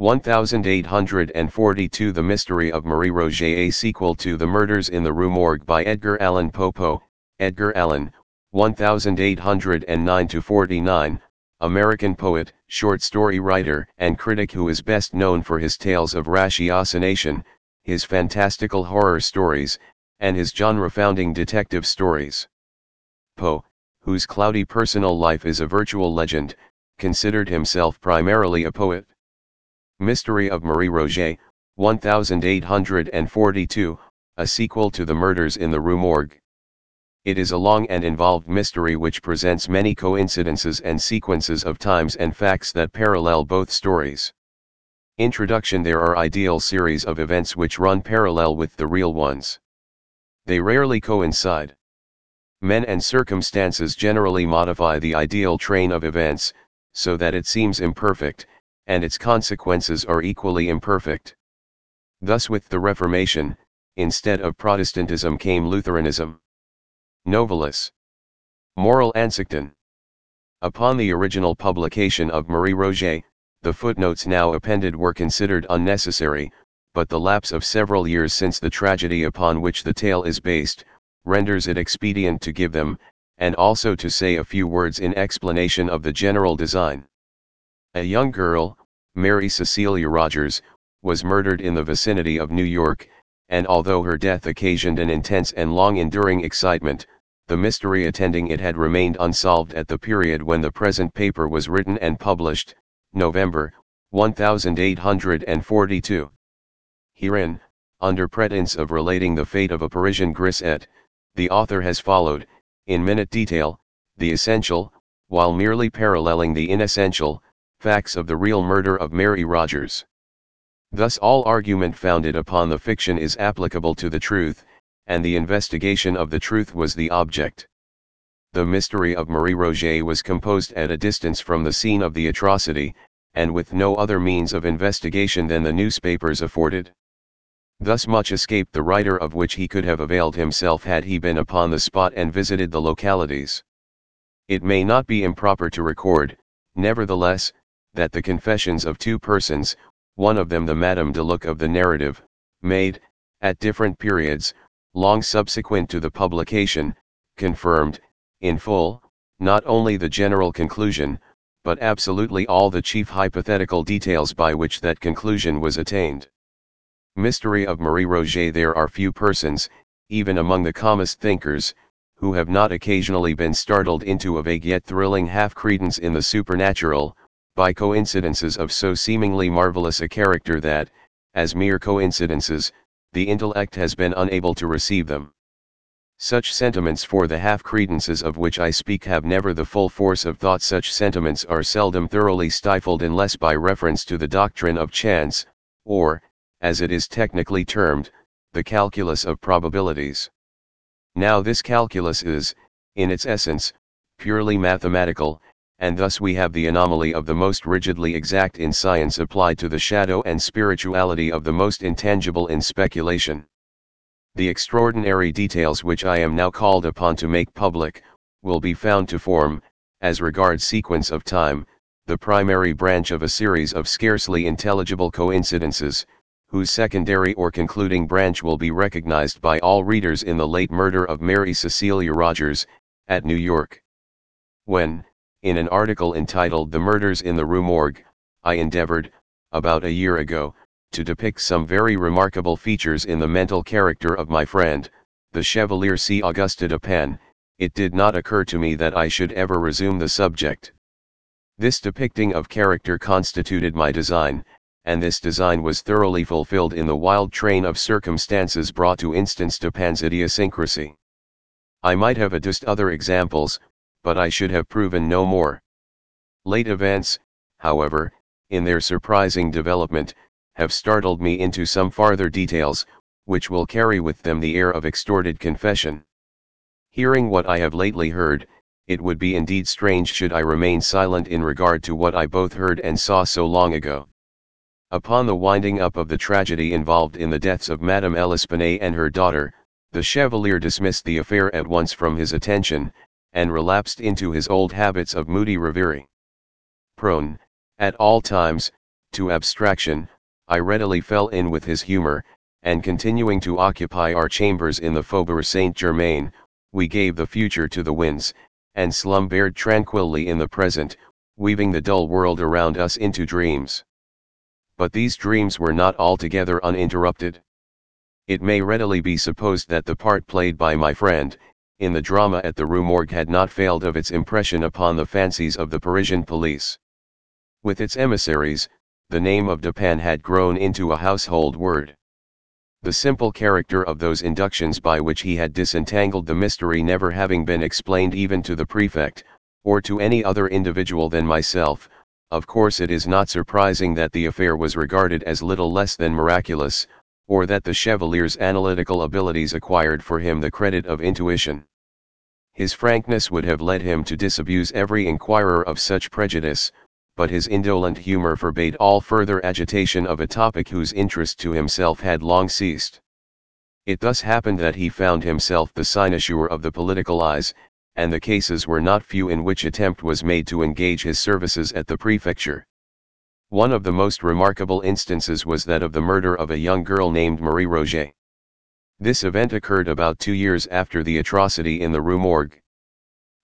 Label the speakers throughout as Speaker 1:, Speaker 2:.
Speaker 1: 1842 The Mystery of Marie Roget A sequel to The Murders in the Rue Morgue by Edgar Allan Poe Edgar Allan, 1809-49, American poet, short story writer and critic who is best known for his tales of ratiocination, his fantastical horror stories, and his genre-founding detective stories. Poe, whose cloudy personal life is a virtual legend, considered himself primarily a poet. Mystery of Marie Roget, 1842, a sequel to The Murders in the Rue Morgue. It is a long and involved mystery which presents many coincidences and sequences of times and facts that parallel both stories. Introduction There are ideal series of events which run parallel with the real ones. They rarely coincide. Men and circumstances generally modify the ideal train of events, so that it seems imperfect, and its consequences are equally imperfect. Thus with the Reformation, instead of Protestantism came Lutheranism. Novalis. Moral Ansichten. Upon the original publication of Marie Roget, the footnotes now appended were considered unnecessary, but the lapse of several years since the tragedy upon which the tale is based, renders it expedient to give them, and also to say a few words in explanation of the general design. A young girl, Mary Cecilia Rogers, was murdered in the vicinity of New York, and although her death occasioned an intense and long-enduring excitement, the mystery attending it had remained unsolved at the period when the present paper was written and published, November, 1842. Herein, under pretense of relating the fate of a Parisian grisette, the author has followed, in minute detail, the essential, while merely paralleling the inessential, facts of the real murder of Mary Rogers. Thus all argument founded upon the fiction is applicable to the truth, and the investigation of the truth was the object. The mystery of Marie Roget was composed at a distance from the scene of the atrocity, and with no other means of investigation than the newspapers afforded. Thus much escaped the writer of which he could have availed himself had he been upon the spot and visited the localities. It may not be improper to record, nevertheless, that the confessions of two persons, one of them the Madame de Luc of the narrative, made, at different periods, long subsequent to the publication, confirmed, in full, not only the general conclusion, but absolutely all the chief hypothetical details by which that conclusion was attained. Mystery of Marie Roget There are few persons, even among the calmest thinkers, who have not occasionally been startled into a vague yet thrilling half-credence in the supernatural, by coincidences of so seemingly marvelous a character that, as mere coincidences, the intellect has been unable to receive them. Such sentiments for the half-credences of which I speak have never the full force of thought such sentiments are seldom thoroughly stifled unless by reference to the doctrine of chance, or, as it is technically termed, the calculus of probabilities. Now this calculus is, in its essence, purely mathematical, and thus we have the anomaly of the most rigidly exact in science applied to the shadow and spirituality of the most intangible in speculation. The extraordinary details which I am now called upon to make public, will be found to form, as regards sequence of time, the primary branch of a series of scarcely intelligible coincidences, whose secondary or concluding branch will be recognized by all readers in the late murder of Mary Cecilia Rogers, at New York. When, in an article entitled The Murders in the Rue Morgue, I endeavored, about a year ago, to depict some very remarkable features in the mental character of my friend, the Chevalier C. Auguste de Dupin, it did not occur to me that I should ever resume the subject. This depicting of character constituted my design, and this design was thoroughly fulfilled in the wild train of circumstances brought to instance Dupin's idiosyncrasy. I might have adduced other examples, but I should have proven no more. Late events, however, in their surprising development, have startled me into some farther details, which will carry with them the air of extorted confession. Hearing what I have lately heard, it would be indeed strange should I remain silent in regard to what I both heard and saw so long ago. Upon the winding up of the tragedy involved in the deaths of Madame L'Espanaye and her daughter, the Chevalier dismissed the affair at once from his attention, and relapsed into his old habits of moody reverie. Prone, at all times, to abstraction, I readily fell in with his humor, and continuing to occupy our chambers in the Faubourg Saint Germain, we gave the future to the winds, and slumbered tranquilly in the present, weaving the dull world around us into dreams. But these dreams were not altogether uninterrupted. It may readily be supposed that the part played by my friend, in the drama at the Rue Morgue had not failed of its impression upon the fancies of the Parisian police. With its emissaries, the name of Dupin had grown into a household word. The simple character of those inductions by which he had disentangled the mystery never having been explained even to the prefect, or to any other individual than myself, of course it is not surprising that the affair was regarded as little less than miraculous, or that the chevalier's analytical abilities acquired for him the credit of intuition. His frankness would have led him to disabuse every inquirer of such prejudice, but his indolent humor forbade all further agitation of a topic whose interest to himself had long ceased. It thus happened that he found himself the cynosure of the political eyes, and the cases were not few in which attempt was made to engage his services at the prefecture. One of the most remarkable instances was that of the murder of a young girl named Marie Roget. This event occurred about two years after the atrocity in the Rue Morgue.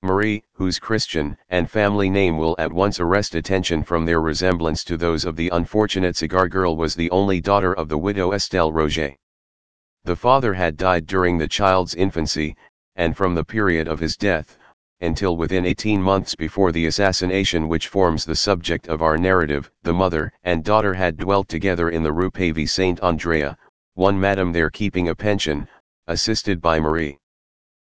Speaker 1: Marie, whose Christian and family name will at once arrest attention from their resemblance to those of the unfortunate cigar girl was the only daughter of the widow Estelle Roget. The father had died during the child's infancy, and from the period of his death, until within 18 months before the assassination which forms the subject of our narrative, the mother and daughter had dwelt together in the Rue Pavée Saint Andrea, one madam there keeping a pension, assisted by Marie.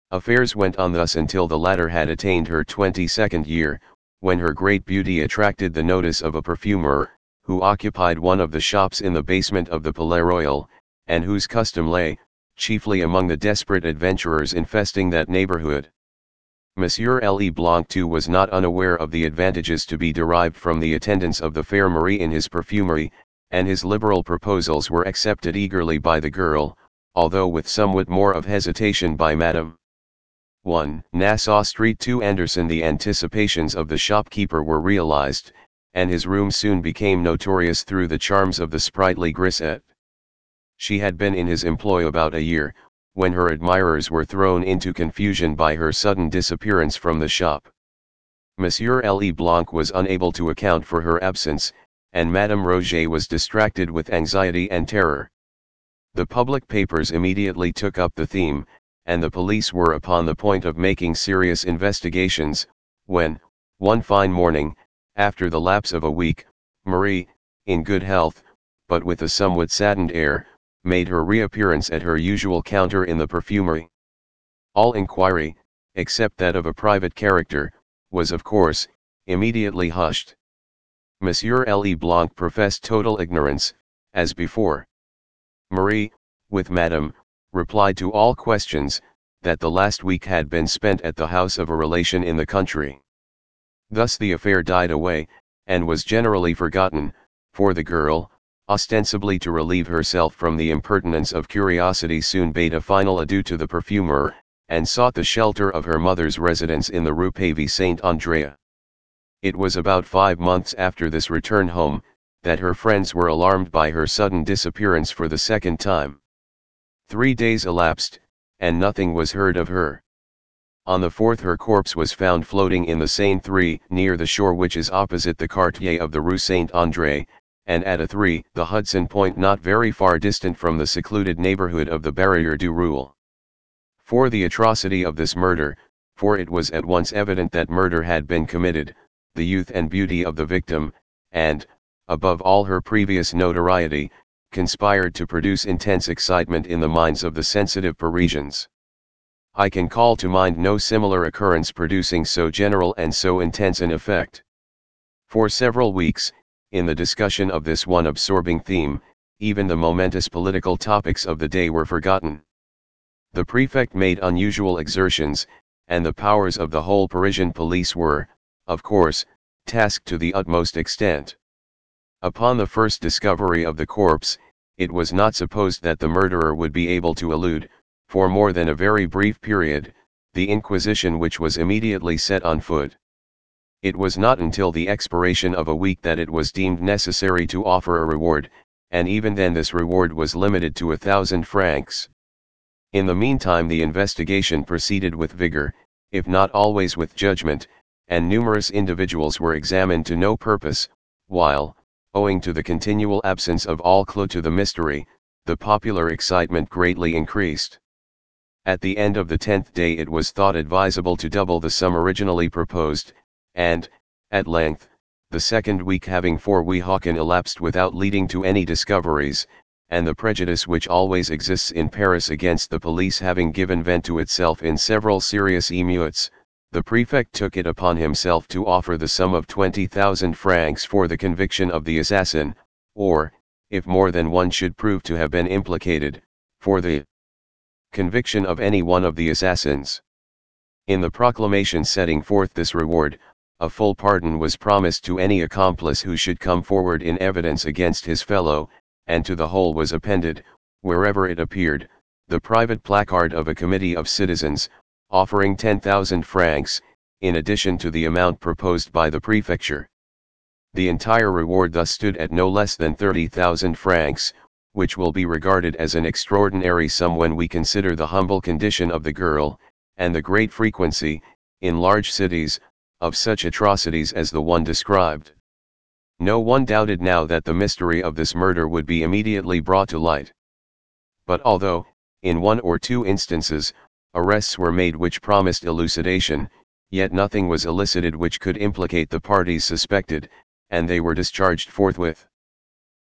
Speaker 1: Affairs went on thus until the latter had attained her 22nd year, when her great beauty attracted the notice of a perfumer, who occupied one of the shops in the basement of the Palais Royal, and whose custom lay, chiefly among the desperate adventurers infesting that neighborhood. Monsieur L. E. Blanc too was not unaware of the advantages to be derived from the attendance of the fair Marie in his perfumery, and his liberal proposals were accepted eagerly by the girl, although with somewhat more of hesitation by Madame. 1. Nassau Street 2 Anderson The anticipations of the shopkeeper were realized, and his room soon became notorious through the charms of the sprightly Grisette. She had been in his employ about a year, when her admirers were thrown into confusion by her sudden disappearance from the shop. Monsieur L. E. Blanc was unable to account for her absence, and Madame Roget was distracted with anxiety and terror. The public papers immediately took up the theme, and the police were upon the point of making serious investigations, when, one fine morning, after the lapse of a week, Marie, in good health, but with a somewhat saddened air, made her reappearance at her usual counter in the perfumery. All inquiry, except that of a private character, was of course, immediately hushed. Monsieur L. E. Blanc professed total ignorance, as before. Marie, with Madame, replied to all questions, that the last week had been spent at the house of a relation in the country. Thus the affair died away, and was generally forgotten, for the girl, ostensibly to relieve herself from the impertinence of curiosity soon bade a final adieu to the perfumer, and sought the shelter of her mother's residence in the Rue Pavée Saint Andrea. It was about five months after this return home, that her friends were alarmed by her sudden disappearance for the second time. Three days elapsed, and nothing was heard of her. On the fourth her corpse was found floating in the Seine 3 near the shore which is opposite the quartier of the Rue Saint André, and at a 3 the Hudson Point not very far distant from the secluded neighborhood of the Barrier du Roule. For the atrocity of this murder, for it was at once evident that murder had been committed, the youth and beauty of the victim, and, above all her previous notoriety, conspired to produce intense excitement in the minds of the sensitive Parisians. I can call to mind no similar occurrence producing so general and so intense an effect. For several weeks, in the discussion of this one absorbing theme, even the momentous political topics of the day were forgotten. The prefect made unusual exertions, and the powers of the whole Parisian police were, of course, tasked to the utmost extent. Upon the first discovery of the corpse, it was not supposed that the murderer would be able to elude, for more than a very brief period, the inquisition which was immediately set on foot. It was not until the expiration of a week that it was deemed necessary to offer a reward, and even then this reward was limited to a thousand francs. In the meantime the investigation proceeded with vigor, if not always with judgment, and numerous individuals were examined to no purpose, while, owing to the continual absence of all clue to the mystery, the popular excitement greatly increased. At the end of the tenth day it was thought advisable to double the sum originally proposed, and, at length, the second week having four Weehawken elapsed without leading to any discoveries, and the prejudice which always exists in Paris against the police having given vent to itself in several serious emeutes, the prefect took it upon himself to offer the sum of 20,000 francs for the conviction of the assassin, or, if more than one should prove to have been implicated, for the conviction of any one of the assassins. In the proclamation setting forth this reward, a full pardon was promised to any accomplice who should come forward in evidence against his fellow, and to the whole was appended, wherever it appeared, the private placard of a committee of citizens, offering 10,000 francs, in addition to the amount proposed by the prefecture. The entire reward thus stood at no less than 30,000 francs, which will be regarded as an extraordinary sum when we consider the humble condition of the girl, and the great frequency, in large cities, of such atrocities as the one described. No one doubted now that the mystery of this murder would be immediately brought to light. But although, in one or two instances, arrests were made which promised elucidation, yet nothing was elicited which could implicate the parties suspected, and they were discharged forthwith.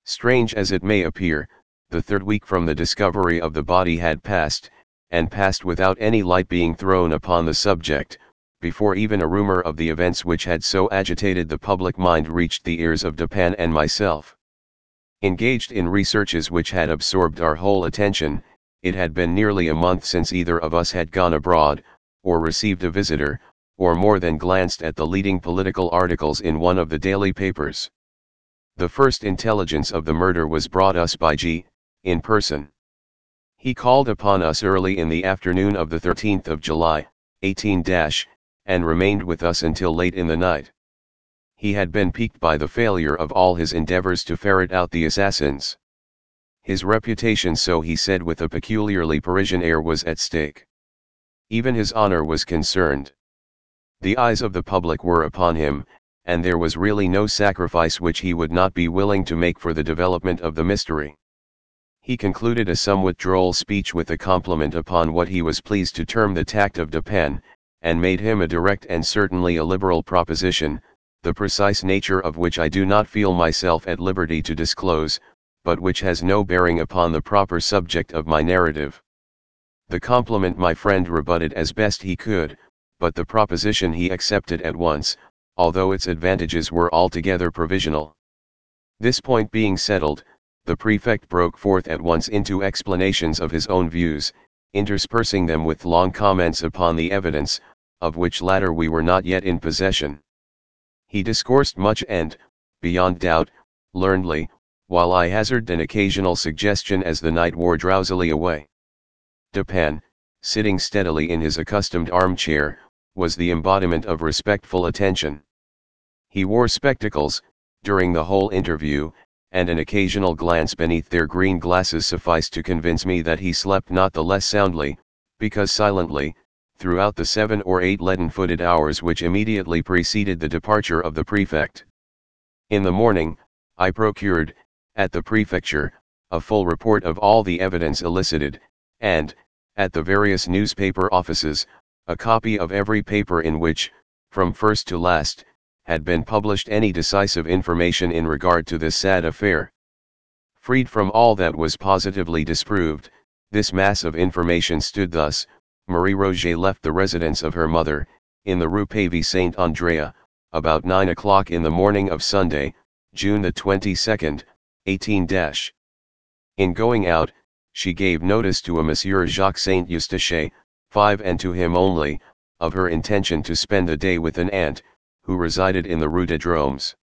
Speaker 1: Strange as it may appear, the third week from the discovery of the body had passed, and passed without any light being thrown upon the subject, before even a rumor of the events which had so agitated the public mind reached the ears of Dupin and myself. Engaged in researches which had absorbed our whole attention, it had been nearly a month since either of us had gone abroad, or received a visitor, or more than glanced at the leading political articles in one of the daily papers. The first intelligence of the murder was brought us by G, in person. He called upon us early in the afternoon of the 13th of July, 18 and remained with us until late in the night. He had been piqued by the failure of all his endeavors to ferret out the assassins. His reputation so he said with a peculiarly Parisian air was at stake. Even his honor was concerned. The eyes of the public were upon him, and there was really no sacrifice which he would not be willing to make for the development of the mystery. He concluded a somewhat droll speech with a compliment upon what he was pleased to term the tact of Dupin, and made him a direct and certainly a liberal proposition, the precise nature of which I do not feel myself at liberty to disclose, but which has no bearing upon the proper subject of my narrative. The compliment my friend rebutted as best he could, but the proposition he accepted at once, although its advantages were altogether provisional. This point being settled, the prefect broke forth at once into explanations of his own views, interspersing them with long comments upon the evidence, of which latter we were not yet in possession. He discoursed much and, beyond doubt, learnedly, while I hazarded an occasional suggestion as the night wore drowsily away. Dupin, sitting steadily in his accustomed armchair, was the embodiment of respectful attention. He wore spectacles, during the whole interview, and an occasional glance beneath their green glasses sufficed to convince me that he slept not the less soundly, because silently, throughout the seven or eight leaden-footed hours which immediately preceded the departure of the prefect. In the morning, I procured, at the prefecture, a full report of all the evidence elicited, and, at the various newspaper offices, a copy of every paper in which, from first to last, had been published any decisive information in regard to this sad affair. Freed from all that was positively disproved, this mass of information stood thus, Marie Roget left the residence of her mother, in the Rue Pavée Saint Andrea, about 9 o'clock in the morning of Sunday, June the 22nd, 18 In going out, she gave notice to a Monsieur Jacques Saint Eustache, five and to him only, of her intention to spend the day with an aunt, who resided in the Rue de Dromes.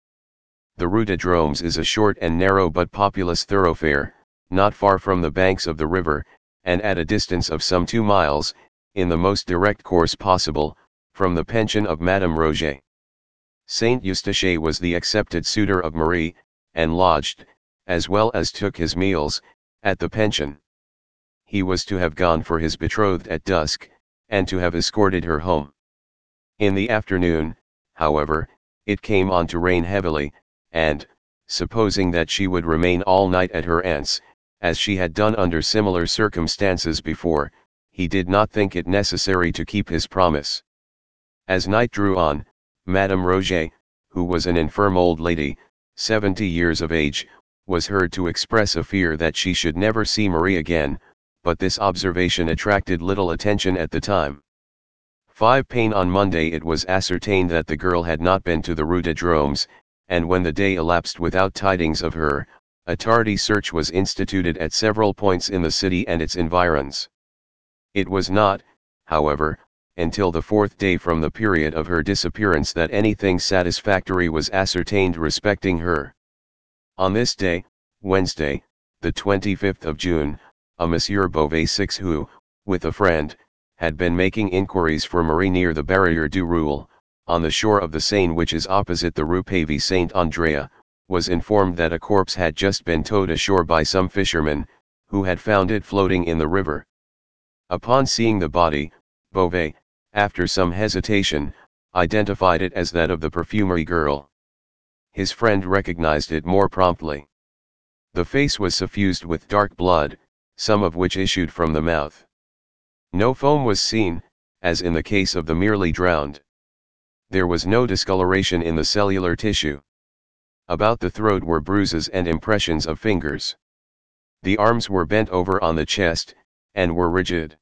Speaker 1: The Rue de Dromes is a short and narrow but populous thoroughfare, not far from the banks of the river, and at a distance of some two miles, in the most direct course possible, from the pension of Madame Roget. Saint Eustache was the accepted suitor of Marie, and lodged, as well as took his meals, at the pension. He was to have gone for his betrothed at dusk, and to have escorted her home. In the afternoon, however, it came on to rain heavily, and, supposing that she would remain all night at her aunt's, as she had done under similar circumstances before, he did not think it necessary to keep his promise. As night drew on, Madame Roget, who was an infirm old lady, seventy years of age, was heard to express a fear that she should never see Marie again, but this observation attracted little attention at the time. 5 Payne on Monday it was ascertained that the girl had not been to the Rue de Dromes, and when the day elapsed without tidings of her, a tardy search was instituted at several points in the city and its environs. It was not, however, until the fourth day from the period of her disappearance that anything satisfactory was ascertained respecting her. On this day, Wednesday, the 25th of June, a Monsieur Beauvais 6 who, with a friend, had been making inquiries for Marie near the Barrier du Roule, on the shore of the Seine which is opposite the Rue Pavée Saint Andrea, was informed that a corpse had just been towed ashore by some fishermen, who had found it floating in the river. Upon seeing the body, Beauvais, after some hesitation, identified it as that of the perfumery girl. His friend recognized it more promptly. The face was suffused with dark blood, some of which issued from the mouth. No foam was seen, as in the case of the merely drowned. There was no discoloration in the cellular tissue. About the throat were bruises and impressions of fingers. The arms were bent over on the chest, and were rigid.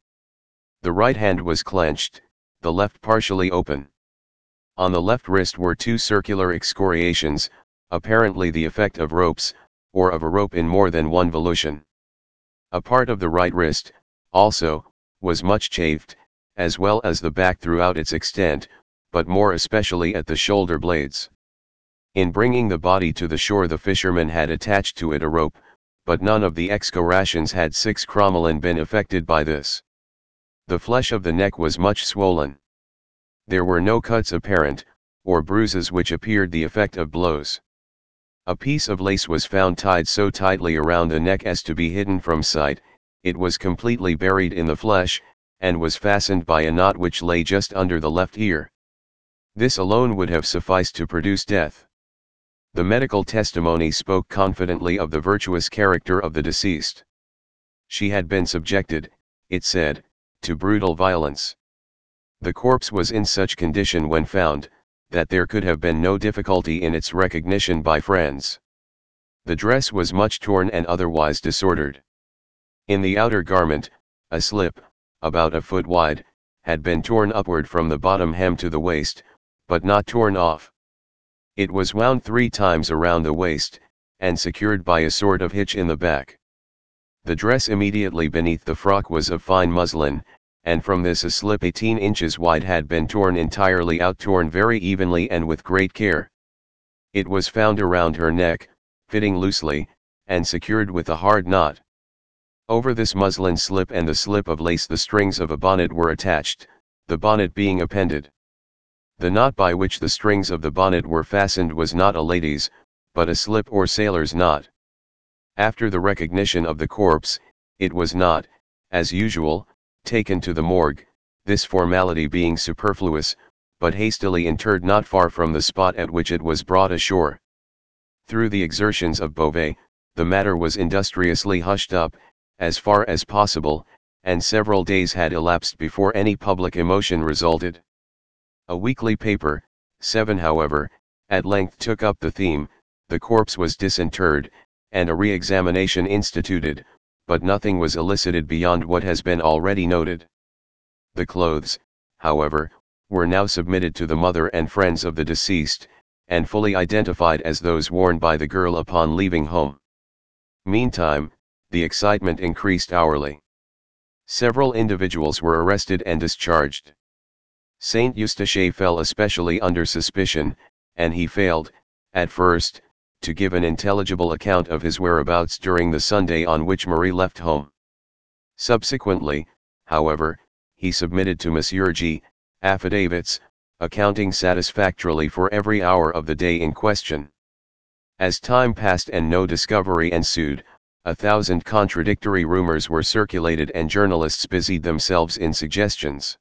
Speaker 1: The right hand was clenched, the left partially open. On the left wrist were two circular excoriations, apparently the effect of ropes, or of a rope in more than one volution. A part of the right wrist, also, was much chafed, as well as the back throughout its extent, but more especially at the shoulder blades. In bringing the body to the shore the fisherman had attached to it a rope, but none of the excoriations had six Crommelin been affected by this. The flesh of the neck was much swollen. There were no cuts apparent, or bruises which appeared the effect of blows. A piece of lace was found tied so tightly around the neck as to be hidden from sight, it was completely buried in the flesh, and was fastened by a knot which lay just under the left ear. This alone would have sufficed to produce death. The medical testimony spoke confidently of the virtuous character of the deceased. She had been subjected, it said, to brutal violence. The corpse was in such condition when found, that there could have been no difficulty in its recognition by friends. The dress was much torn and otherwise disordered. In the outer garment, a slip, about a foot wide, had been torn upward from the bottom hem to the waist, but not torn off. It was wound three times around the waist, and secured by a sort of hitch in the back. The dress immediately beneath the frock was of fine muslin, and from this a slip 18 inches wide had been torn entirely out torn very evenly and with great care. It was found around her neck, fitting loosely, and secured with a hard knot. Over this muslin slip and the slip of lace the strings of a bonnet were attached, the bonnet being appended. The knot by which the strings of the bonnet were fastened was not a lady's, but a slip or sailor's knot. After the recognition of the corpse, it was not, as usual, taken to the morgue, this formality being superfluous, but hastily interred not far from the spot at which it was brought ashore. Through the exertions of Beauvais, the matter was industriously hushed up, as far as possible, and several days had elapsed before any public emotion resulted. A weekly paper, Seven however, at length took up the theme, the corpse was disinterred, and a re-examination instituted, but nothing was elicited beyond what has been already noted. The clothes, however, were now submitted to the mother and friends of the deceased, and fully identified as those worn by the girl upon leaving home. Meantime, the excitement increased hourly. Several individuals were arrested and discharged. Saint Eustache fell especially under suspicion, and he failed, at first, to give an intelligible account of his whereabouts during the Sunday on which Marie left home. Subsequently, however, he submitted to Monsieur G. affidavits, accounting satisfactorily for every hour of the day in question. As time passed and no discovery ensued, a thousand contradictory rumors were circulated and journalists busied themselves in suggestions.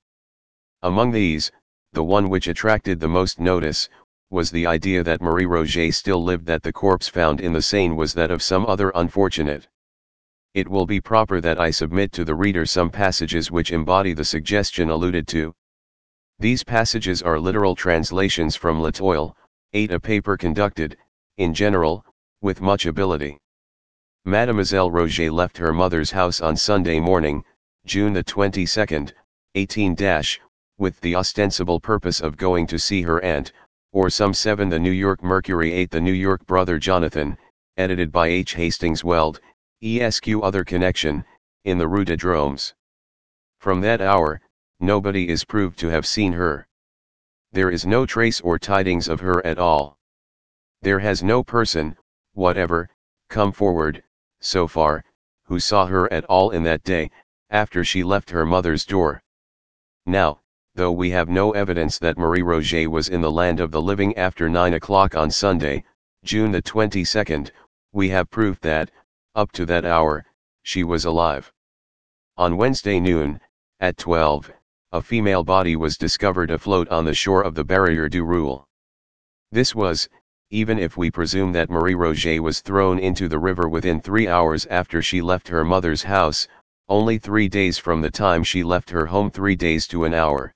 Speaker 1: Among these, the one which attracted the most notice, was the idea that Marie Roget still lived that the corpse found in the Seine was that of some other unfortunate. It will be proper that I submit to the reader some passages which embody the suggestion alluded to. These passages are literal translations from L'Etoile, 8 a paper conducted, in general, with much ability. Mademoiselle Roget left her mother's house on Sunday morning, June the 22nd, 18 with the ostensible purpose of going to see her aunt, or some 7 The New York Mercury 8 The New York Brother Jonathan, edited by H. Hastings Weld, ESQ Other Connection, in the Rue de Dromes. From that hour, nobody is proved to have seen her. There is no trace or tidings of her at all. There has no person, whatever, come forward, so far, who saw her at all in that day, after she left her mother's door. Now, though we have no evidence that Marie Roget was in the land of the living after 9 o'clock on Sunday, June the 22nd, we have proof that, up to that hour, she was alive. On Wednesday noon, at 12, a female body was discovered afloat on the shore of the Barrier du Roule. This was, even if we presume that Marie Roget was thrown into the river within three hours after she left her mother's house, only three days from the time she left her home three days to an hour.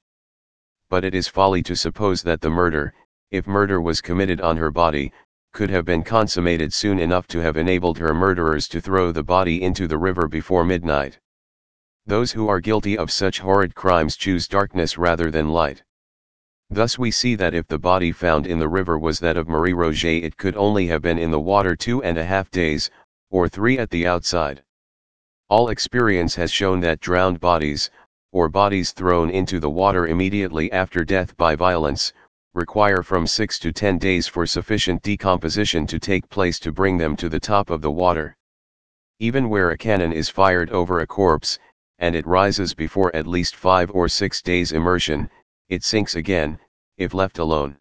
Speaker 1: But it is folly to suppose that the murder, if murder was committed on her body, could have been consummated soon enough to have enabled her murderers to throw the body into the river before midnight. Those who are guilty of such horrid crimes choose darkness rather than light. Thus we see that if the body found in the river was that of Marie Roget it could only have been in the water two and a half days, or three at the outside. All experience has shown that drowned bodies, or bodies thrown into the water immediately after death by violence, require from 6 to 10 days for sufficient decomposition to take place to bring them to the top of the water. Even where a cannon is fired over a corpse, and it rises before at least 5 or 6 days immersion, it sinks again, if left alone.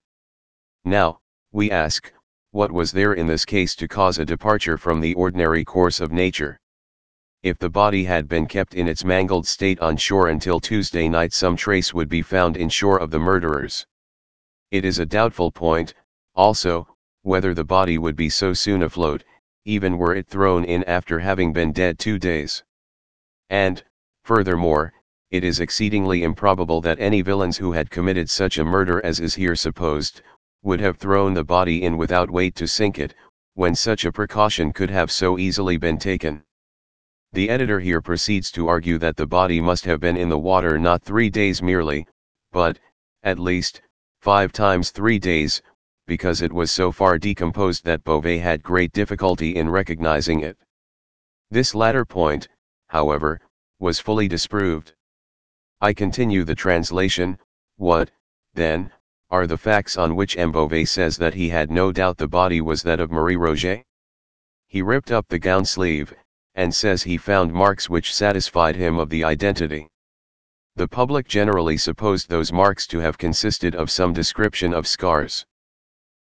Speaker 1: Now, we ask, what was there in this case to cause a departure from the ordinary course of nature? If the body had been kept in its mangled state on shore until Tuesday night some trace would be found in shore of the murderers. It is a doubtful point, also, whether the body would be so soon afloat, even were it thrown in after having been dead two days. And, furthermore, it is exceedingly improbable that any villains who had committed such a murder as is here supposed, would have thrown the body in without weight to sink it, when such a precaution could have so easily been taken. The editor here proceeds to argue that the body must have been in the water not three days merely, but, at least, five times three days, because it was so far decomposed that Beauvais had great difficulty in recognizing it. This latter point, however, was fully disproved. I continue the translation, what, then, are the facts on which M. Beauvais says that he had no doubt the body was that of Marie Roget? He ripped up the gown sleeve, and says he found marks which satisfied him of the identity. The public generally supposed those marks to have consisted of some description of scars.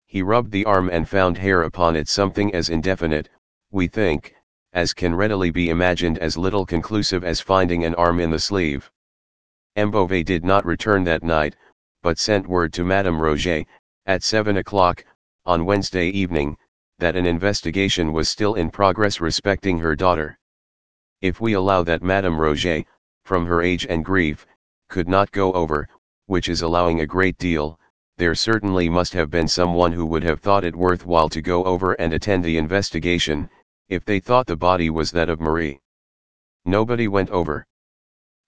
Speaker 1: He rubbed the arm and found hair upon it something as indefinite, we think, as can readily be imagined as little conclusive as finding an arm in the sleeve. M. Beauvais did not return that night, but sent word to Madame Roget, at 7 o'clock, on Wednesday evening, that an investigation was still in progress respecting her daughter. If we allow that Madame Roget, from her age and grief, could not go over, which is allowing a great deal, there certainly must have been someone who would have thought it worthwhile to go over and attend the investigation, if they thought the body was that of Marie. Nobody went over.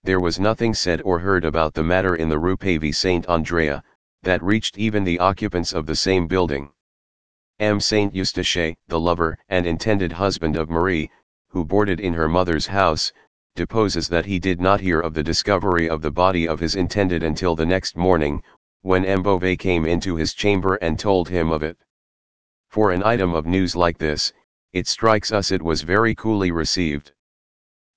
Speaker 1: There was nothing said or heard about the matter in the Rue Pavée Saint Andrea, that reached even the occupants of the same building. M. Saint Eustache, the lover and intended husband of Marie, who boarded in her mother's house, deposes that he did not hear of the discovery of the body of his intended until the next morning, when M. Beauvais came into his chamber and told him of it. For an item of news like this, it strikes us it was very coolly received.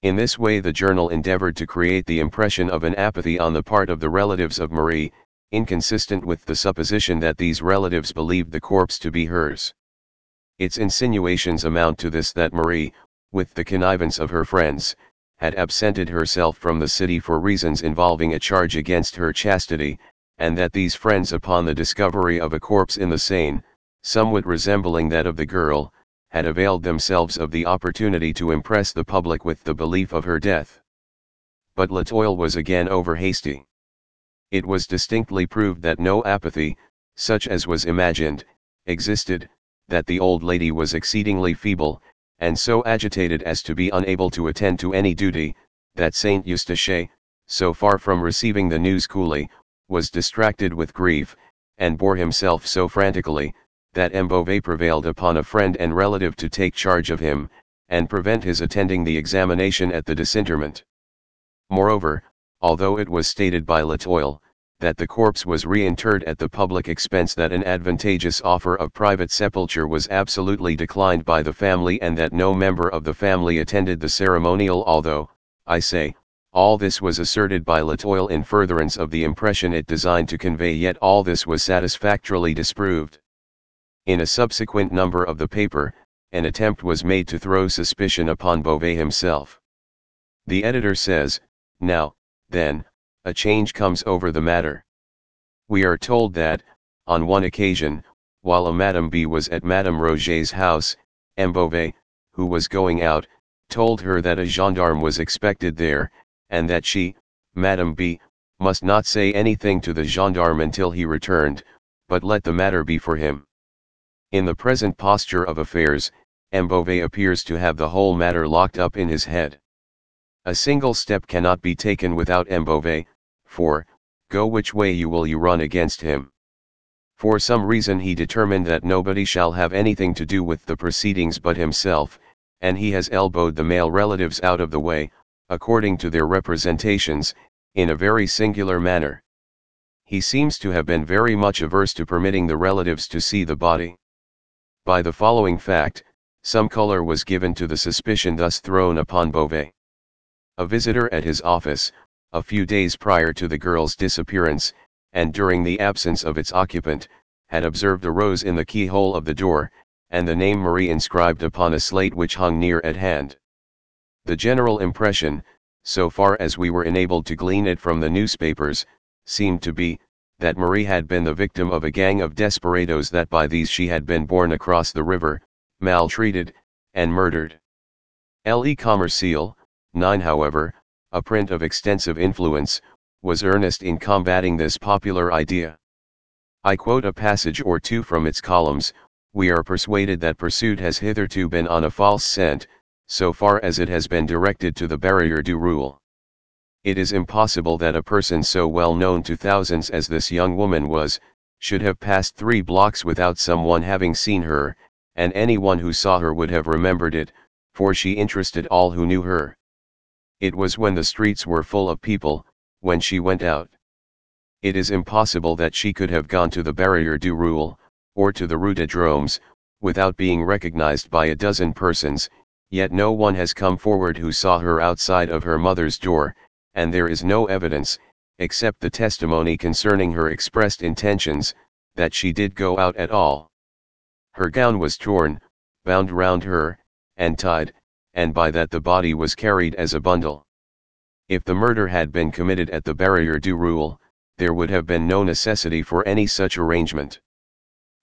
Speaker 1: In this way the journal endeavored to create the impression of an apathy on the part of the relatives of Marie, inconsistent with the supposition that these relatives believed the corpse to be hers. Its insinuations amount to this that Marie, with the connivance of her friends, had absented herself from the city for reasons involving a charge against her chastity, and that these friends upon the discovery of a corpse in the Seine, somewhat resembling that of the girl, had availed themselves of the opportunity to impress the public with the belief of her death. But L'Etoile was again over hasty. It was distinctly proved that no apathy, such as was imagined, existed, that the old lady was exceedingly feeble, and so agitated as to be unable to attend to any duty, that Saint Eustache, so far from receiving the news coolly, was distracted with grief, and bore himself so frantically, that M. Beauvais prevailed upon a friend and relative to take charge of him, and prevent his attending the examination at the disinterment. Moreover, although it was stated by L'Etoile, that the corpse was reinterred at the public expense that an advantageous offer of private sepulture was absolutely declined by the family and that no member of the family attended the ceremonial although, I say, all this was asserted by L'Etoile in furtherance of the impression it designed to convey yet all this was satisfactorily disproved. In a subsequent number of the paper, an attempt was made to throw suspicion upon Beauvais himself. The editor says, now, then, a change comes over the matter. We are told that, on one occasion, while a Madame B was at Madame Roget's house, M. Beauvais, who was going out, told her that a gendarme was expected there, and that she, Madame B, must not say anything to the gendarme until he returned, but let the matter be for him. In the present posture of affairs, M. Beauvais appears to have the whole matter locked up in his head. A single step cannot be taken without M. Beauvais, for, go which way you will you run against him. For some reason he determined that nobody shall have anything to do with the proceedings but himself, and he has elbowed the male relatives out of the way, according to their representations, in a very singular manner. He seems to have been very much averse to permitting the relatives to see the body. By the following fact, some color was given to the suspicion thus thrown upon Beauvais. A visitor at his office, a few days prior to the girl's disappearance, and during the absence of its occupant, had observed a rose in the keyhole of the door, and the name Marie inscribed upon a slate which hung near at hand. The general impression, so far as we were enabled to glean it from the newspapers, seemed to be, that Marie had been the victim of a gang of desperadoes that by these she had been borne across the river, maltreated, and murdered. Le Commerciel, 9 however, a print of extensive influence, was earnest in combating this popular idea. I quote a passage or two from its columns, we are persuaded that pursuit has hitherto been on a false scent, so far as it has been directed to the barrier du Roule. It is impossible that a person so well known to thousands as this young woman was, should have passed three blocks without someone having seen her, and anyone who saw her would have remembered it, for she interested all who knew her. It was when the streets were full of people, when she went out. It is impossible that she could have gone to the Barrier du Roule, or to the Rue de Dromes, without being recognized by a dozen persons, yet no one has come forward who saw her outside of her mother's door, and there is no evidence, except the testimony concerning her expressed intentions, that she did go out at all. Her gown was torn, bound round her, and tied, and by that the body was carried as a bundle. If the murder had been committed at the Barrier du Roule, there would have been no necessity for any such arrangement.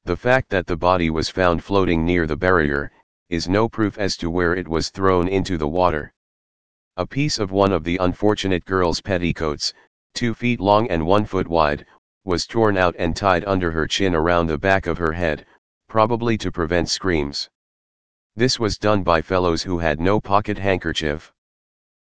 Speaker 1: The fact that the body was found floating near the barrier, is no proof as to where it was thrown into the water. A piece of one of the unfortunate girl's petticoats, two feet long and one foot wide, was torn out and tied under her chin around the back of her head, probably to prevent screams. This was done by fellows who had no pocket handkerchief.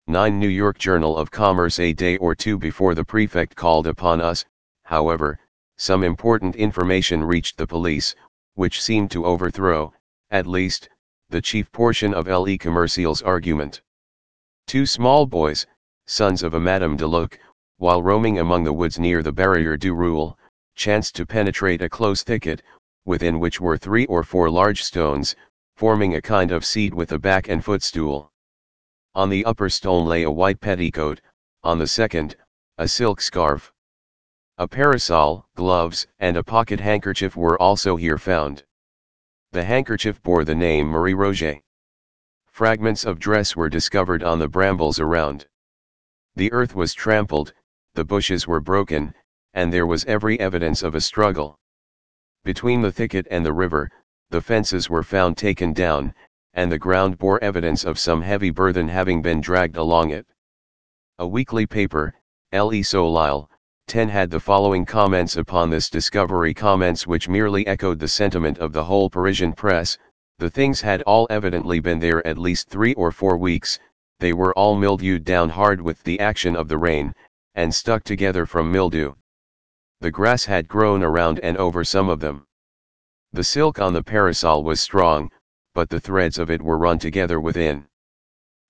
Speaker 1: 9 New York Journal of Commerce A day or two before the prefect called upon us, however, some important information reached the police, which seemed to overthrow, at least, the chief portion of Le Commerciel's argument. Two small boys, sons of a Madame de Luc, while roaming among the woods near the Barrier du Roule, chanced to penetrate a close thicket, within which were three or four large stones, forming a kind of seat with a back and footstool. On the upper stone lay a white petticoat, on the second, a silk scarf. A parasol, gloves, and a pocket handkerchief were also here found. The handkerchief bore the name Marie Roget. Fragments of dress were discovered on the brambles around. The earth was trampled, the bushes were broken, and there was every evidence of a struggle. Between the thicket and the river, the fences were found taken down, and the ground bore evidence of some heavy burthen having been dragged along it. A weekly paper, Le Soleil, 10 had the following comments upon this discovery comments which merely echoed the sentiment of the whole Parisian press, the things had all evidently been there at least three or four weeks, they were all mildewed down hard with the action of the rain, and stuck together from mildew. The grass had grown around and over some of them. The silk on the parasol was strong, but the threads of it were run together within.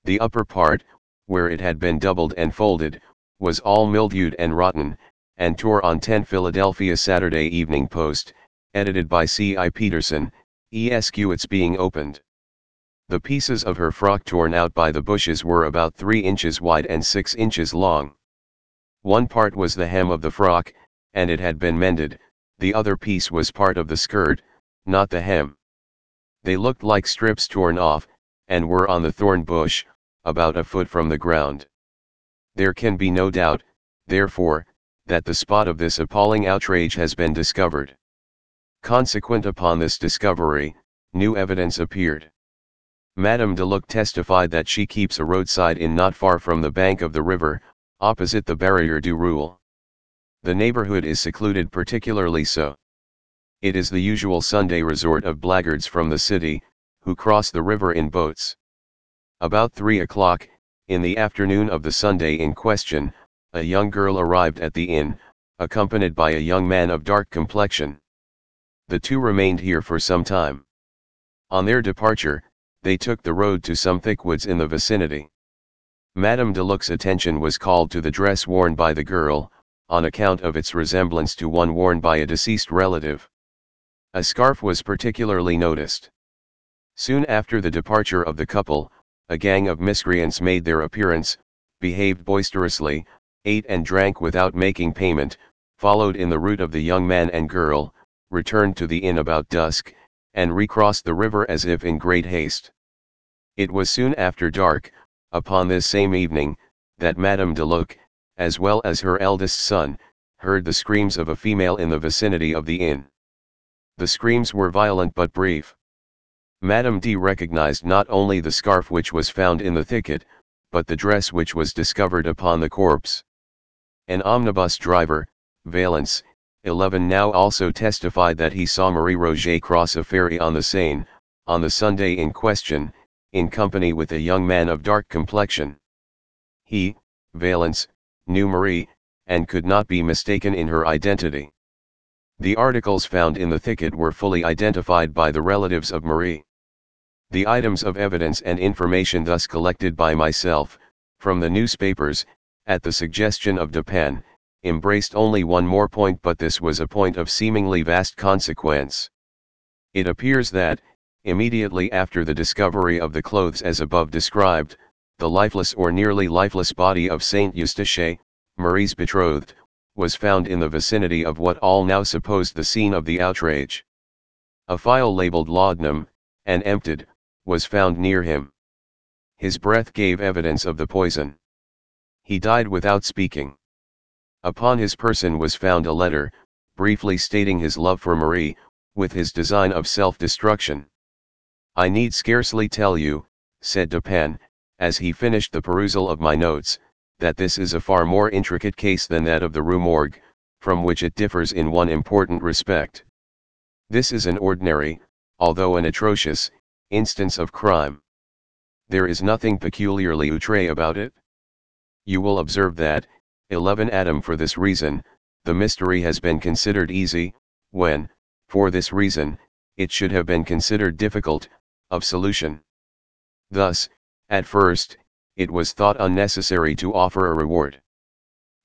Speaker 1: The upper part, where it had been doubled and folded, was all mildewed and rotten, and tore on 10 Philadelphia Saturday Evening Post, edited by C. I. Peterson, ESQ it's being opened. The pieces of her frock torn out by the bushes were about 3 inches wide and 6 inches long. One part was the hem of the frock, and it had been mended, the other piece was part of the skirt, not the hem. They looked like strips torn off, and were on the thorn bush, about a foot from the ground. There can be no doubt, therefore, that the spot of this appalling outrage has been discovered. Consequent upon this discovery, new evidence appeared. Madame de Luc testified that she keeps a roadside inn not far from the bank of the river, opposite the Barrier du Roule. The neighborhood is secluded particularly so. It is the usual Sunday resort of blackguards from the city, who cross the river in boats. About 3 o'clock, in the afternoon of the Sunday in question, a young girl arrived at the inn, accompanied by a young man of dark complexion. The two remained here for some time. On their departure, they took the road to some thick woods in the vicinity. Madame de Luc's attention was called to the dress worn by the girl, on account of its resemblance to one worn by a deceased relative. A scarf was particularly noticed. Soon after the departure of the couple, a gang of miscreants made their appearance, behaved boisterously, ate and drank without making payment, followed in the route of the young man and girl, returned to the inn about dusk, and recrossed the river as if in great haste. It was soon after dark, upon this same evening, that Madame de Luc, as well as her eldest son, heard the screams of a female in the vicinity of the inn. The screams were violent but brief. Madame D recognized not only the scarf which was found in the thicket, but the dress which was discovered upon the corpse. An omnibus driver, Valence, 11 now also testified that he saw Marie Roget cross a ferry on the Seine, on the Sunday in question, in company with a young man of dark complexion. He, Valence, knew Marie, and could not be mistaken in her identity. The articles found in the thicket were fully identified by the relatives of Marie. The items of evidence and information thus collected by myself, from the newspapers, at the suggestion of Dupin, embraced only one more point but this was a point of seemingly vast consequence. It appears that, immediately after the discovery of the clothes as above described, the lifeless or nearly lifeless body of Saint Eustache, Marie's betrothed, was found in the vicinity of what all now supposed the scene of the outrage. A phial labeled laudanum, and emptied, was found near him. His breath gave evidence of the poison. He died without speaking. Upon his person was found a letter, briefly stating his love for Marie, with his design of self-destruction. I need scarcely tell you, said Dupin, as he finished the perusal of my notes, that this is a far more intricate case than that of the Rue Morgue, from which it differs in one important respect. This is an ordinary, although an atrocious, instance of crime. There is nothing peculiarly outre about it. You will observe that, 11 Adam for this reason, the mystery has been considered easy, when, for this reason, it should have been considered difficult, of solution. Thus, at first, it was thought unnecessary to offer a reward.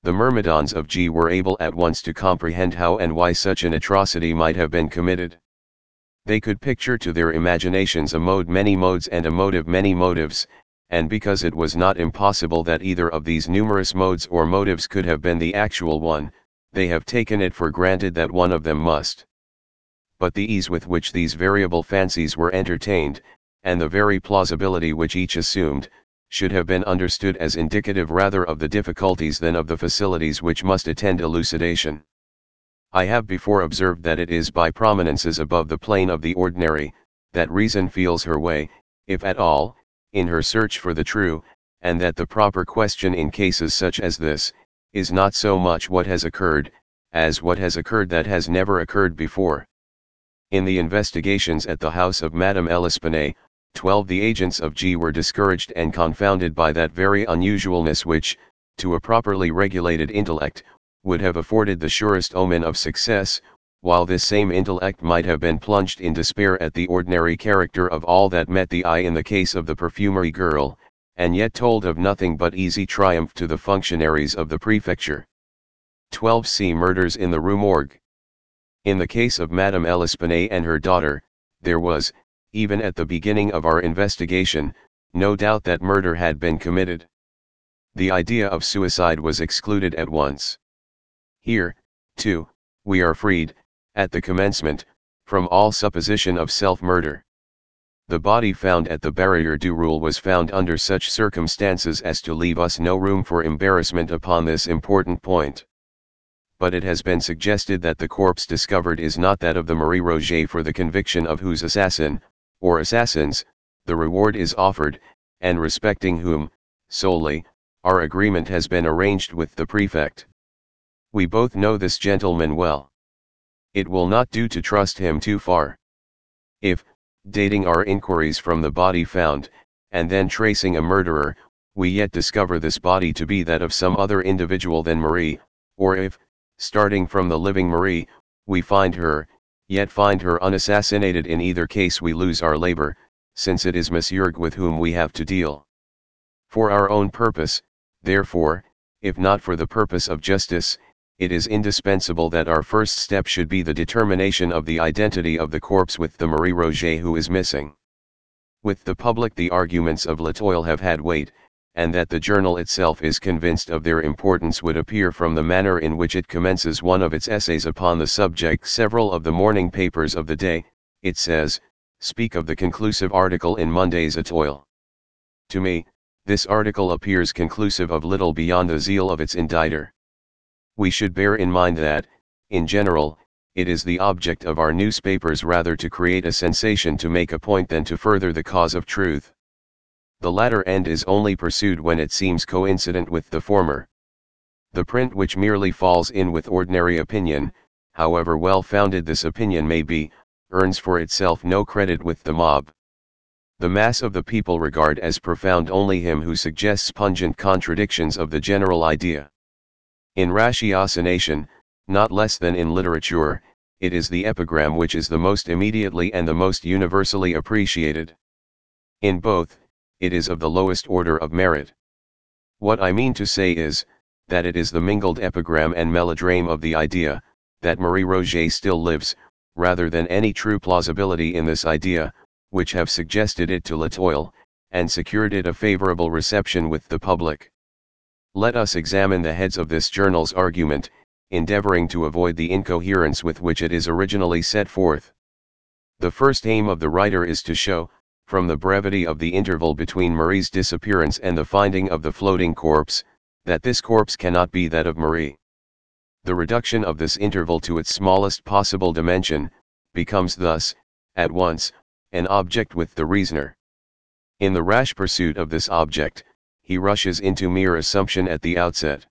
Speaker 1: The myrmidons of G were able at once to comprehend how and why such an atrocity might have been committed. They could picture to their imaginations a mode many modes and a motive many motives, and because it was not impossible that either of these numerous modes or motives could have been the actual one, they have taken it for granted that one of them must. But the ease with which these variable fancies were entertained, and the very plausibility which each assumed, should have been understood as indicative rather of the difficulties than of the facilities which must attend elucidation. I have before observed that it is by prominences above the plane of the ordinary, that reason feels her way, if at all, in her search for the true, and that the proper question in cases such as this, is not so much what has occurred, as what has occurred that has never occurred before. In the investigations at the house of Madame L'Espanaye, 12 The agents of G were discouraged and confounded by that very unusualness which, to a properly regulated intellect, would have afforded the surest omen of success, while this same intellect might have been plunged in despair at the ordinary character of all that met the eye in the case of the perfumery girl, and yet told of nothing but easy triumph to the functionaries of the prefecture. 12 C. Murders in the Rue Morgue. In the case of Madame L'Espanaye and her daughter, there was, even at the beginning of our investigation, no doubt that murder had been committed. The idea of suicide was excluded at once. Here, too, we are freed, at the commencement, from all supposition of self-murder. The body found at the barrier du Roule was found under such circumstances as to leave us no room for embarrassment upon this important point. But it has been suggested that the corpse discovered is not that of the Marie Roget for the conviction of whose assassin, or assassins, the reward is offered, and respecting whom, solely, our agreement has been arranged with the prefect. We both know this gentleman well. It will not do to trust him too far. If, dating our inquiries from the body found, and then tracing a murderer, we yet discover this body to be that of some other individual than Marie, or if, starting from the living Marie, we find her, yet find her unassassinated in either case we lose our labor, since it is Monsieur with whom we have to deal. For our own purpose, therefore, if not for the purpose of justice, it is indispensable that our first step should be the determination of the identity of the corpse with the Marie Roget who is missing. With the public the arguments of L'Etoile have had weight, and that the journal itself is convinced of their importance would appear from the manner in which it commences one of its essays upon the subject. Several of the morning papers of the day, it says, speak of the conclusive article in Monday's Étoile. To me, this article appears conclusive of little beyond the zeal of its inditer. We should bear in mind that, in general, it is the object of our newspapers rather to create a sensation to make a point than to further the cause of truth. The latter end is only pursued when it seems coincident with the former. The print which merely falls in with ordinary opinion, however well founded this opinion may be, earns for itself no credit with the mob. The mass of the people regard as profound only him who suggests pungent contradictions of the general idea. In ratiocination, not less than in literature, it is the epigram which is the most immediately and the most universally appreciated. In both, it is of the lowest order of merit. What I mean to say is, that it is the mingled epigram and melodrame of the idea, that Marie Roget still lives, rather than any true plausibility in this idea, which have suggested it to L'Etoile, and secured it a favorable reception with the public. Let us examine the heads of this journal's argument, endeavoring to avoid the incoherence with which it is originally set forth. The first aim of the writer is to show, from the brevity of the interval between Marie's disappearance and the finding of the floating corpse, that this corpse cannot be that of Marie. The reduction of this interval to its smallest possible dimension, becomes thus, at once, an object with the reasoner. In the rash pursuit of this object, he rushes into mere assumption at the outset.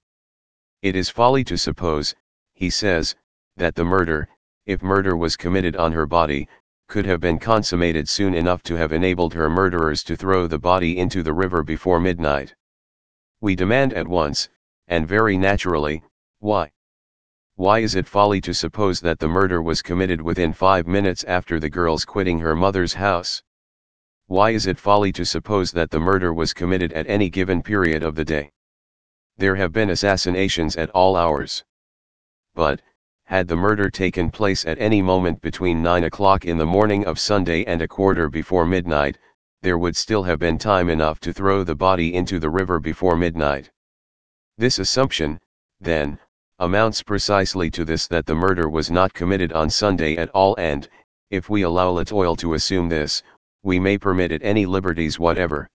Speaker 1: It is folly to suppose, he says, that the murder, if murder was committed on her body, could have been consummated soon enough to have enabled her murderers to throw the body into the river before midnight. We demand at once, and very naturally, why? Why is it folly to suppose that the murder was committed within five minutes after the girl's quitting her mother's house? Why is it folly to suppose that the murder was committed at any given period of the day? There have been assassinations at all hours. But, had the murder taken place at any moment between 9 o'clock in the morning of Sunday and a quarter before midnight, there would still have been time enough to throw the body into the river before midnight. This assumption, then, amounts precisely to this that the murder was not committed on Sunday at all and, if we allow L'Etoile to assume this, we may permit it any liberties whatever.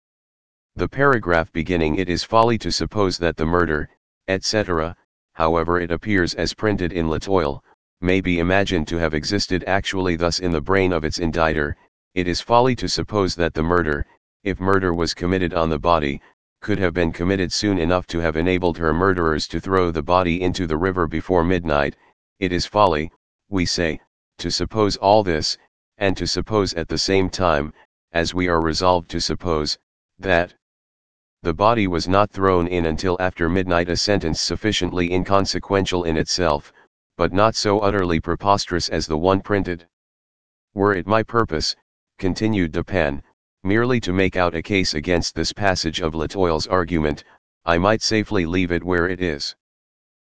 Speaker 1: The paragraph beginning it is folly to suppose that the murder, etc., however it appears as printed in L'Etoile, may be imagined to have existed actually thus in the brain of its inditer, it is folly to suppose that the murder, if murder was committed on the body, could have been committed soon enough to have enabled her murderers to throw the body into the river before midnight, it is folly, we say, to suppose all this, and to suppose at the same time, as we are resolved to suppose, that the body was not thrown in until after midnight a sentence sufficiently inconsequential in itself, but not so utterly preposterous as the one printed. Were it my purpose, continued Dupin, merely to make out a case against this passage of L'Etoile's argument, I might safely leave it where it is.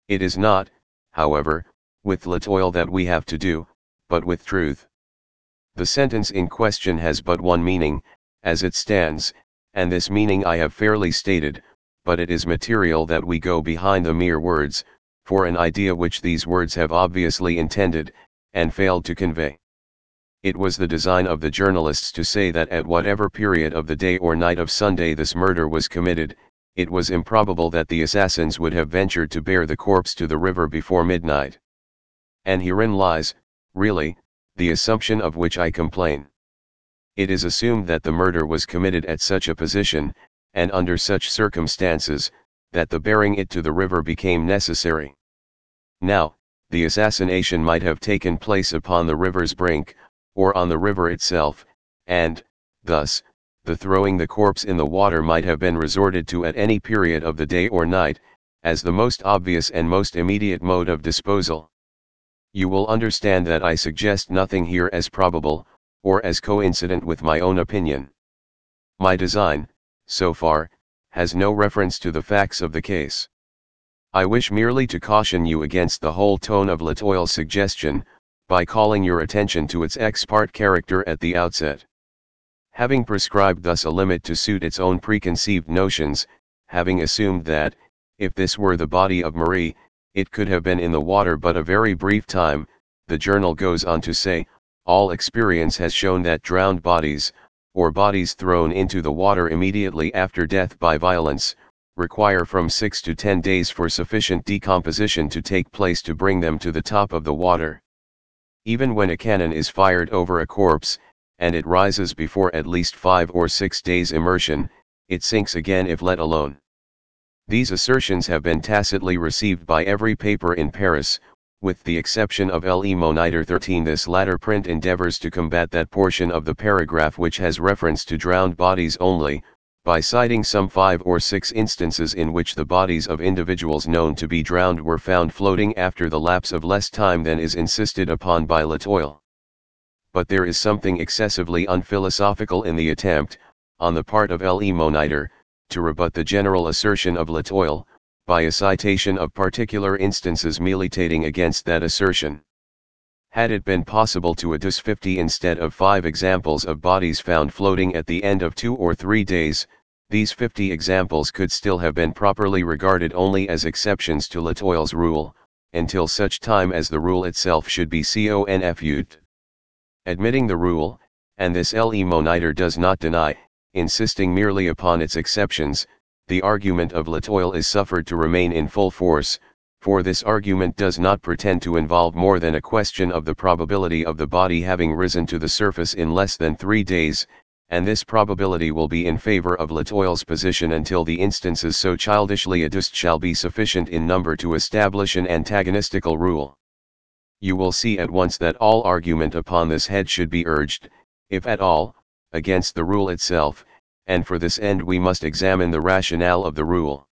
Speaker 1: It is not, however, with L'Etoile that we have to do, but with truth. The sentence in question has but one meaning, as it stands, and this meaning I have fairly stated, but it is material that we go behind the mere words, for an idea which these words have obviously intended, and failed to convey. It was the design of the journalists to say that at whatever period of the day or night of Sunday this murder was committed, it was improbable that the assassins would have ventured to bear the corpse to the river before midnight. And herein lies, really, the assumption of which I complain. It is assumed that the murder was committed at such a position, and under such circumstances, that the bearing it to the river became necessary. Now, the assassination might have taken place upon the river's brink, or on the river itself, and, thus, the throwing the corpse in the water might have been resorted to at any period of the day or night, as the most obvious and most immediate mode of disposal. You will understand that I suggest nothing here as probable, or as coincident with my own opinion. My design, so far, has no reference to the facts of the case. I wish merely to caution you against the whole tone of L'Etoile's suggestion, by calling your attention to its ex parte character at the outset. Having prescribed thus a limit to suit its own preconceived notions, having assumed that, if this were the body of Marie, it could have been in the water but a very brief time, the journal goes on to say, all experience has shown that drowned bodies, or bodies thrown into the water immediately after death by violence, require from 6 to 10 days for sufficient decomposition to take place to bring them to the top of the water. Even when a cannon is fired over a corpse, and it rises before at least five or six days immersion, it sinks again if let alone. These assertions have been tacitly received by every paper in Paris, with the exception of Le Moniteur 13 this latter print endeavors to combat that portion of the paragraph which has reference to drowned bodies only, by citing some five or six instances in which the bodies of individuals known to be drowned were found floating after the lapse of less time than is insisted upon by L'Etoile. But there is something excessively unphilosophical in the attempt, on the part of Le Moniteur, to rebut the general assertion of L'Etoile, by a citation of particular instances militating against that assertion. Had it been possible to adduce 50 instead of 5 examples of bodies found floating at the end of 2 or 3 days, these 50 examples could still have been properly regarded only as exceptions to L'Etoile's rule, until such time as the rule itself should be confut. Admitting the rule, and this Le Moniteur does not deny, insisting merely upon its exceptions, the argument of L'Etoile is suffered to remain in full force, for this argument does not pretend to involve more than a question of the probability of the body having risen to the surface in less than three days, and this probability will be in favor of L'Etoile's position until the instances so childishly adduced shall be sufficient in number to establish an antagonistical rule. You will see at once that all argument upon this head should be urged, if at all, against the rule itself, and for this end we must examine the rationale of the rule.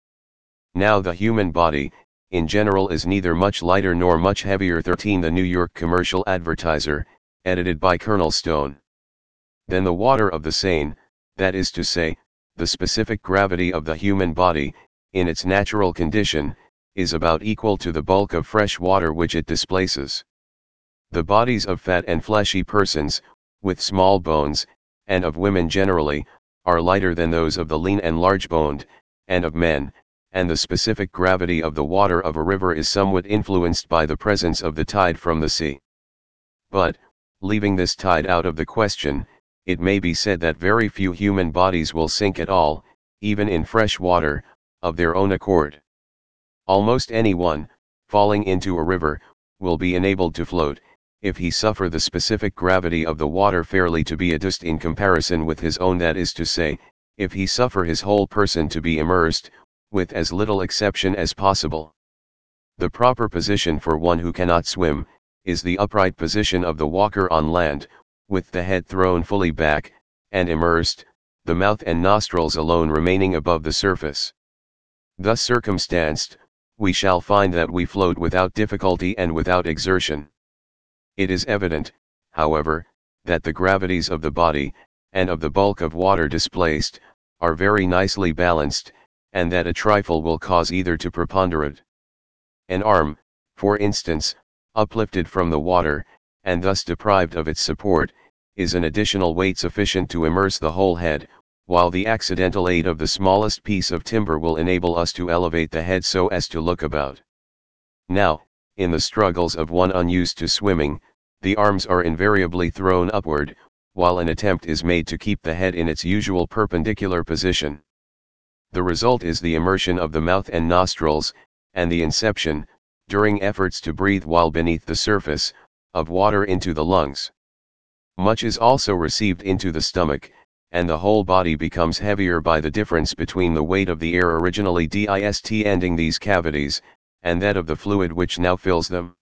Speaker 1: Now the human body, in general is neither much lighter nor much heavier 13 The New York Commercial Advertiser, edited by Colonel Stone. Than the water of the Seine, that is to say, the specific gravity of the human body, in its natural condition, is about equal to the bulk of fresh water which it displaces. The bodies of fat and fleshy persons, with small bones, and of women generally, are lighter than those of the lean and large boned, and of men, and the specific gravity of the water of a river is somewhat influenced by the presence of the tide from the sea. But, leaving this tide out of the question, it may be said that very few human bodies will sink at all, even in fresh water, of their own accord. Almost anyone, falling into a river, will be enabled to float, if he suffer the specific gravity of the water fairly to be adduced in comparison with his own that is to say, if he suffer his whole person to be immersed, with as little exception as possible. The proper position for one who cannot swim, is the upright position of the walker on land, with the head thrown fully back, and immersed, the mouth and nostrils alone remaining above the surface. Thus circumstanced, we shall find that we float without difficulty and without exertion. It is evident, however, that the gravities of the body, and of the bulk of water displaced, are very nicely balanced, and that a trifle will cause either to preponderate. An arm, for instance, uplifted from the water, and thus deprived of its support, is an additional weight sufficient to immerse the whole head, while the accidental aid of the smallest piece of timber will enable us to elevate the head so as to look about. Now, in the struggles of one unused to swimming, the arms are invariably thrown upward, while an attempt is made to keep the head in its usual perpendicular position. The result is the immersion of the mouth and nostrils, and the inception, during efforts to breathe while beneath the surface, of water into the lungs. Much is also received into the stomach, and the whole body becomes heavier by the difference between the weight of the air originally dist ending these cavities, and that of the fluid which now fills them.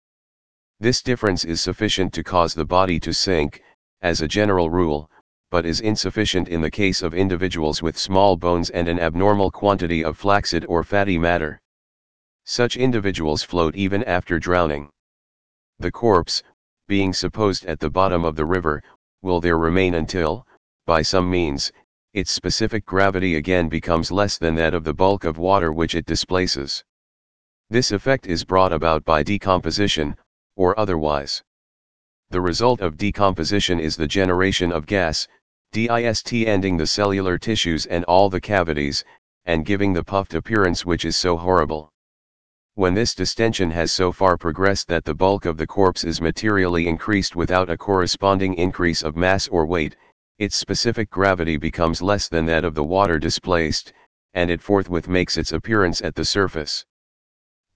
Speaker 1: This difference is sufficient to cause the body to sink, as a general rule, but is insufficient in the case of individuals with small bones and an abnormal quantity of flaccid or fatty matter. Such individuals float even after drowning. The corpse, being supposed at the bottom of the river, will there remain until, by some means, its specific gravity again becomes less than that of the bulk of water which it displaces. This effect is brought about by decomposition, or otherwise. The result of decomposition is the generation of gas, DIST ending the cellular tissues and all the cavities, and giving the puffed appearance which is so horrible. When this distension has so far progressed that the bulk of the corpse is materially increased without a corresponding increase of mass or weight, its specific gravity becomes less than that of the water displaced, and it forthwith makes its appearance at the surface.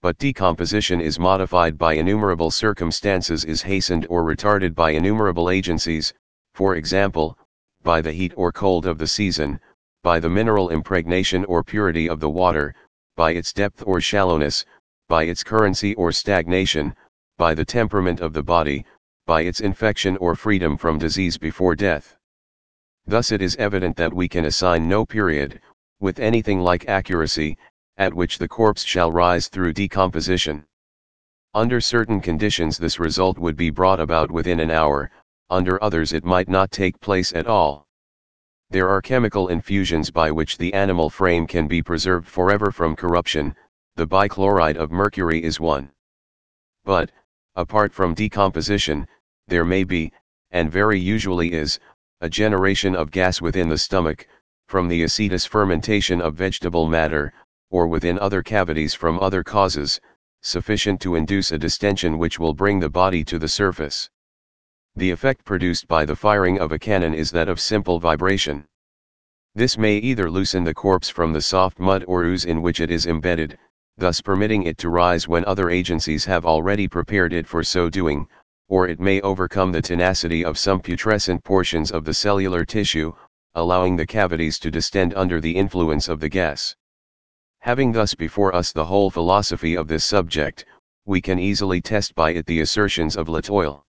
Speaker 1: But decomposition is modified by innumerable circumstances is hastened or retarded by innumerable agencies, for example, by the heat or cold of the season, by the mineral impregnation or purity of the water, by its depth or shallowness, by its currency or stagnation, by the temperament of the body, by its infection or freedom from disease before death. Thus it is evident that we can assign no period, with anything like accuracy, at which the corpse shall rise through decomposition. Under certain conditions this result would be brought about within an hour, under others it might not take place at all. There are chemical infusions by which the animal frame can be preserved forever from corruption, the bichloride of mercury is one. But, apart from decomposition, there may be, and very usually is, a generation of gas within the stomach, from the acetous fermentation of vegetable matter, or within other cavities from other causes, sufficient to induce a distension which will bring the body to the surface. The effect produced by the firing of a cannon is that of simple vibration. This may either loosen the corpse from the soft mud or ooze in which it is embedded, thus permitting it to rise when other agencies have already prepared it for so doing, or it may overcome the tenacity of some putrescent portions of the cellular tissue, allowing the cavities to distend under the influence of the gas. Having thus before us the whole philosophy of this subject, we can easily test by it the assertions of L'Etoile.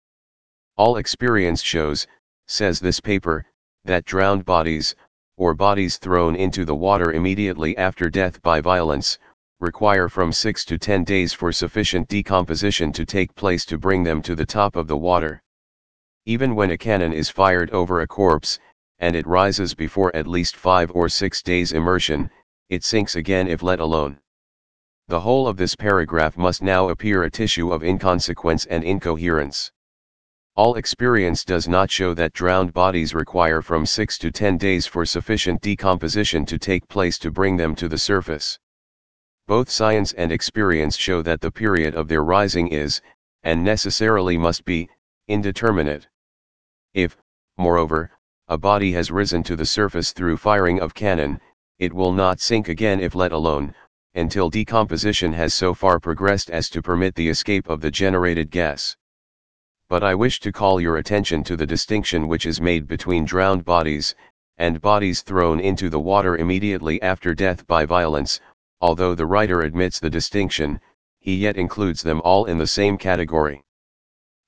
Speaker 1: All experience shows, says this paper, that drowned bodies, or bodies thrown into the water immediately after death by violence, require from 6 to 10 days for sufficient decomposition to take place to bring them to the top of the water. Even when a cannon is fired over a corpse, and it rises before at least 5 or 6 days immersion, it sinks again if let alone. The whole of this paragraph must now appear a tissue of inconsequence and incoherence. All experience does not show that drowned bodies require from 6 to 10 days for sufficient decomposition to take place to bring them to the surface. Both science and experience show that the period of their rising is, and necessarily must be, indeterminate. If, moreover, a body has risen to the surface through firing of cannon, it will not sink again if let alone, until decomposition has so far progressed as to permit the escape of the generated gas. But I wish to call your attention to the distinction which is made between drowned bodies, and bodies thrown into the water immediately after death by violence, although the writer admits the distinction, he yet includes them all in the same category.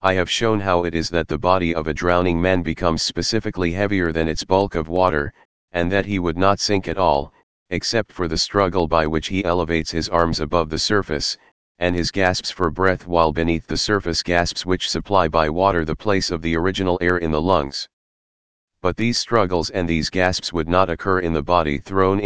Speaker 1: I have shown how it is that the body of a drowning man becomes specifically heavier than its bulk of water, and that he would not sink at all, except for the struggle by which he elevates his arms above the surface, and his gasps for breath while beneath the surface gasps which supply by water the place of the original air in the lungs. But these struggles and these gasps would not occur in the body thrown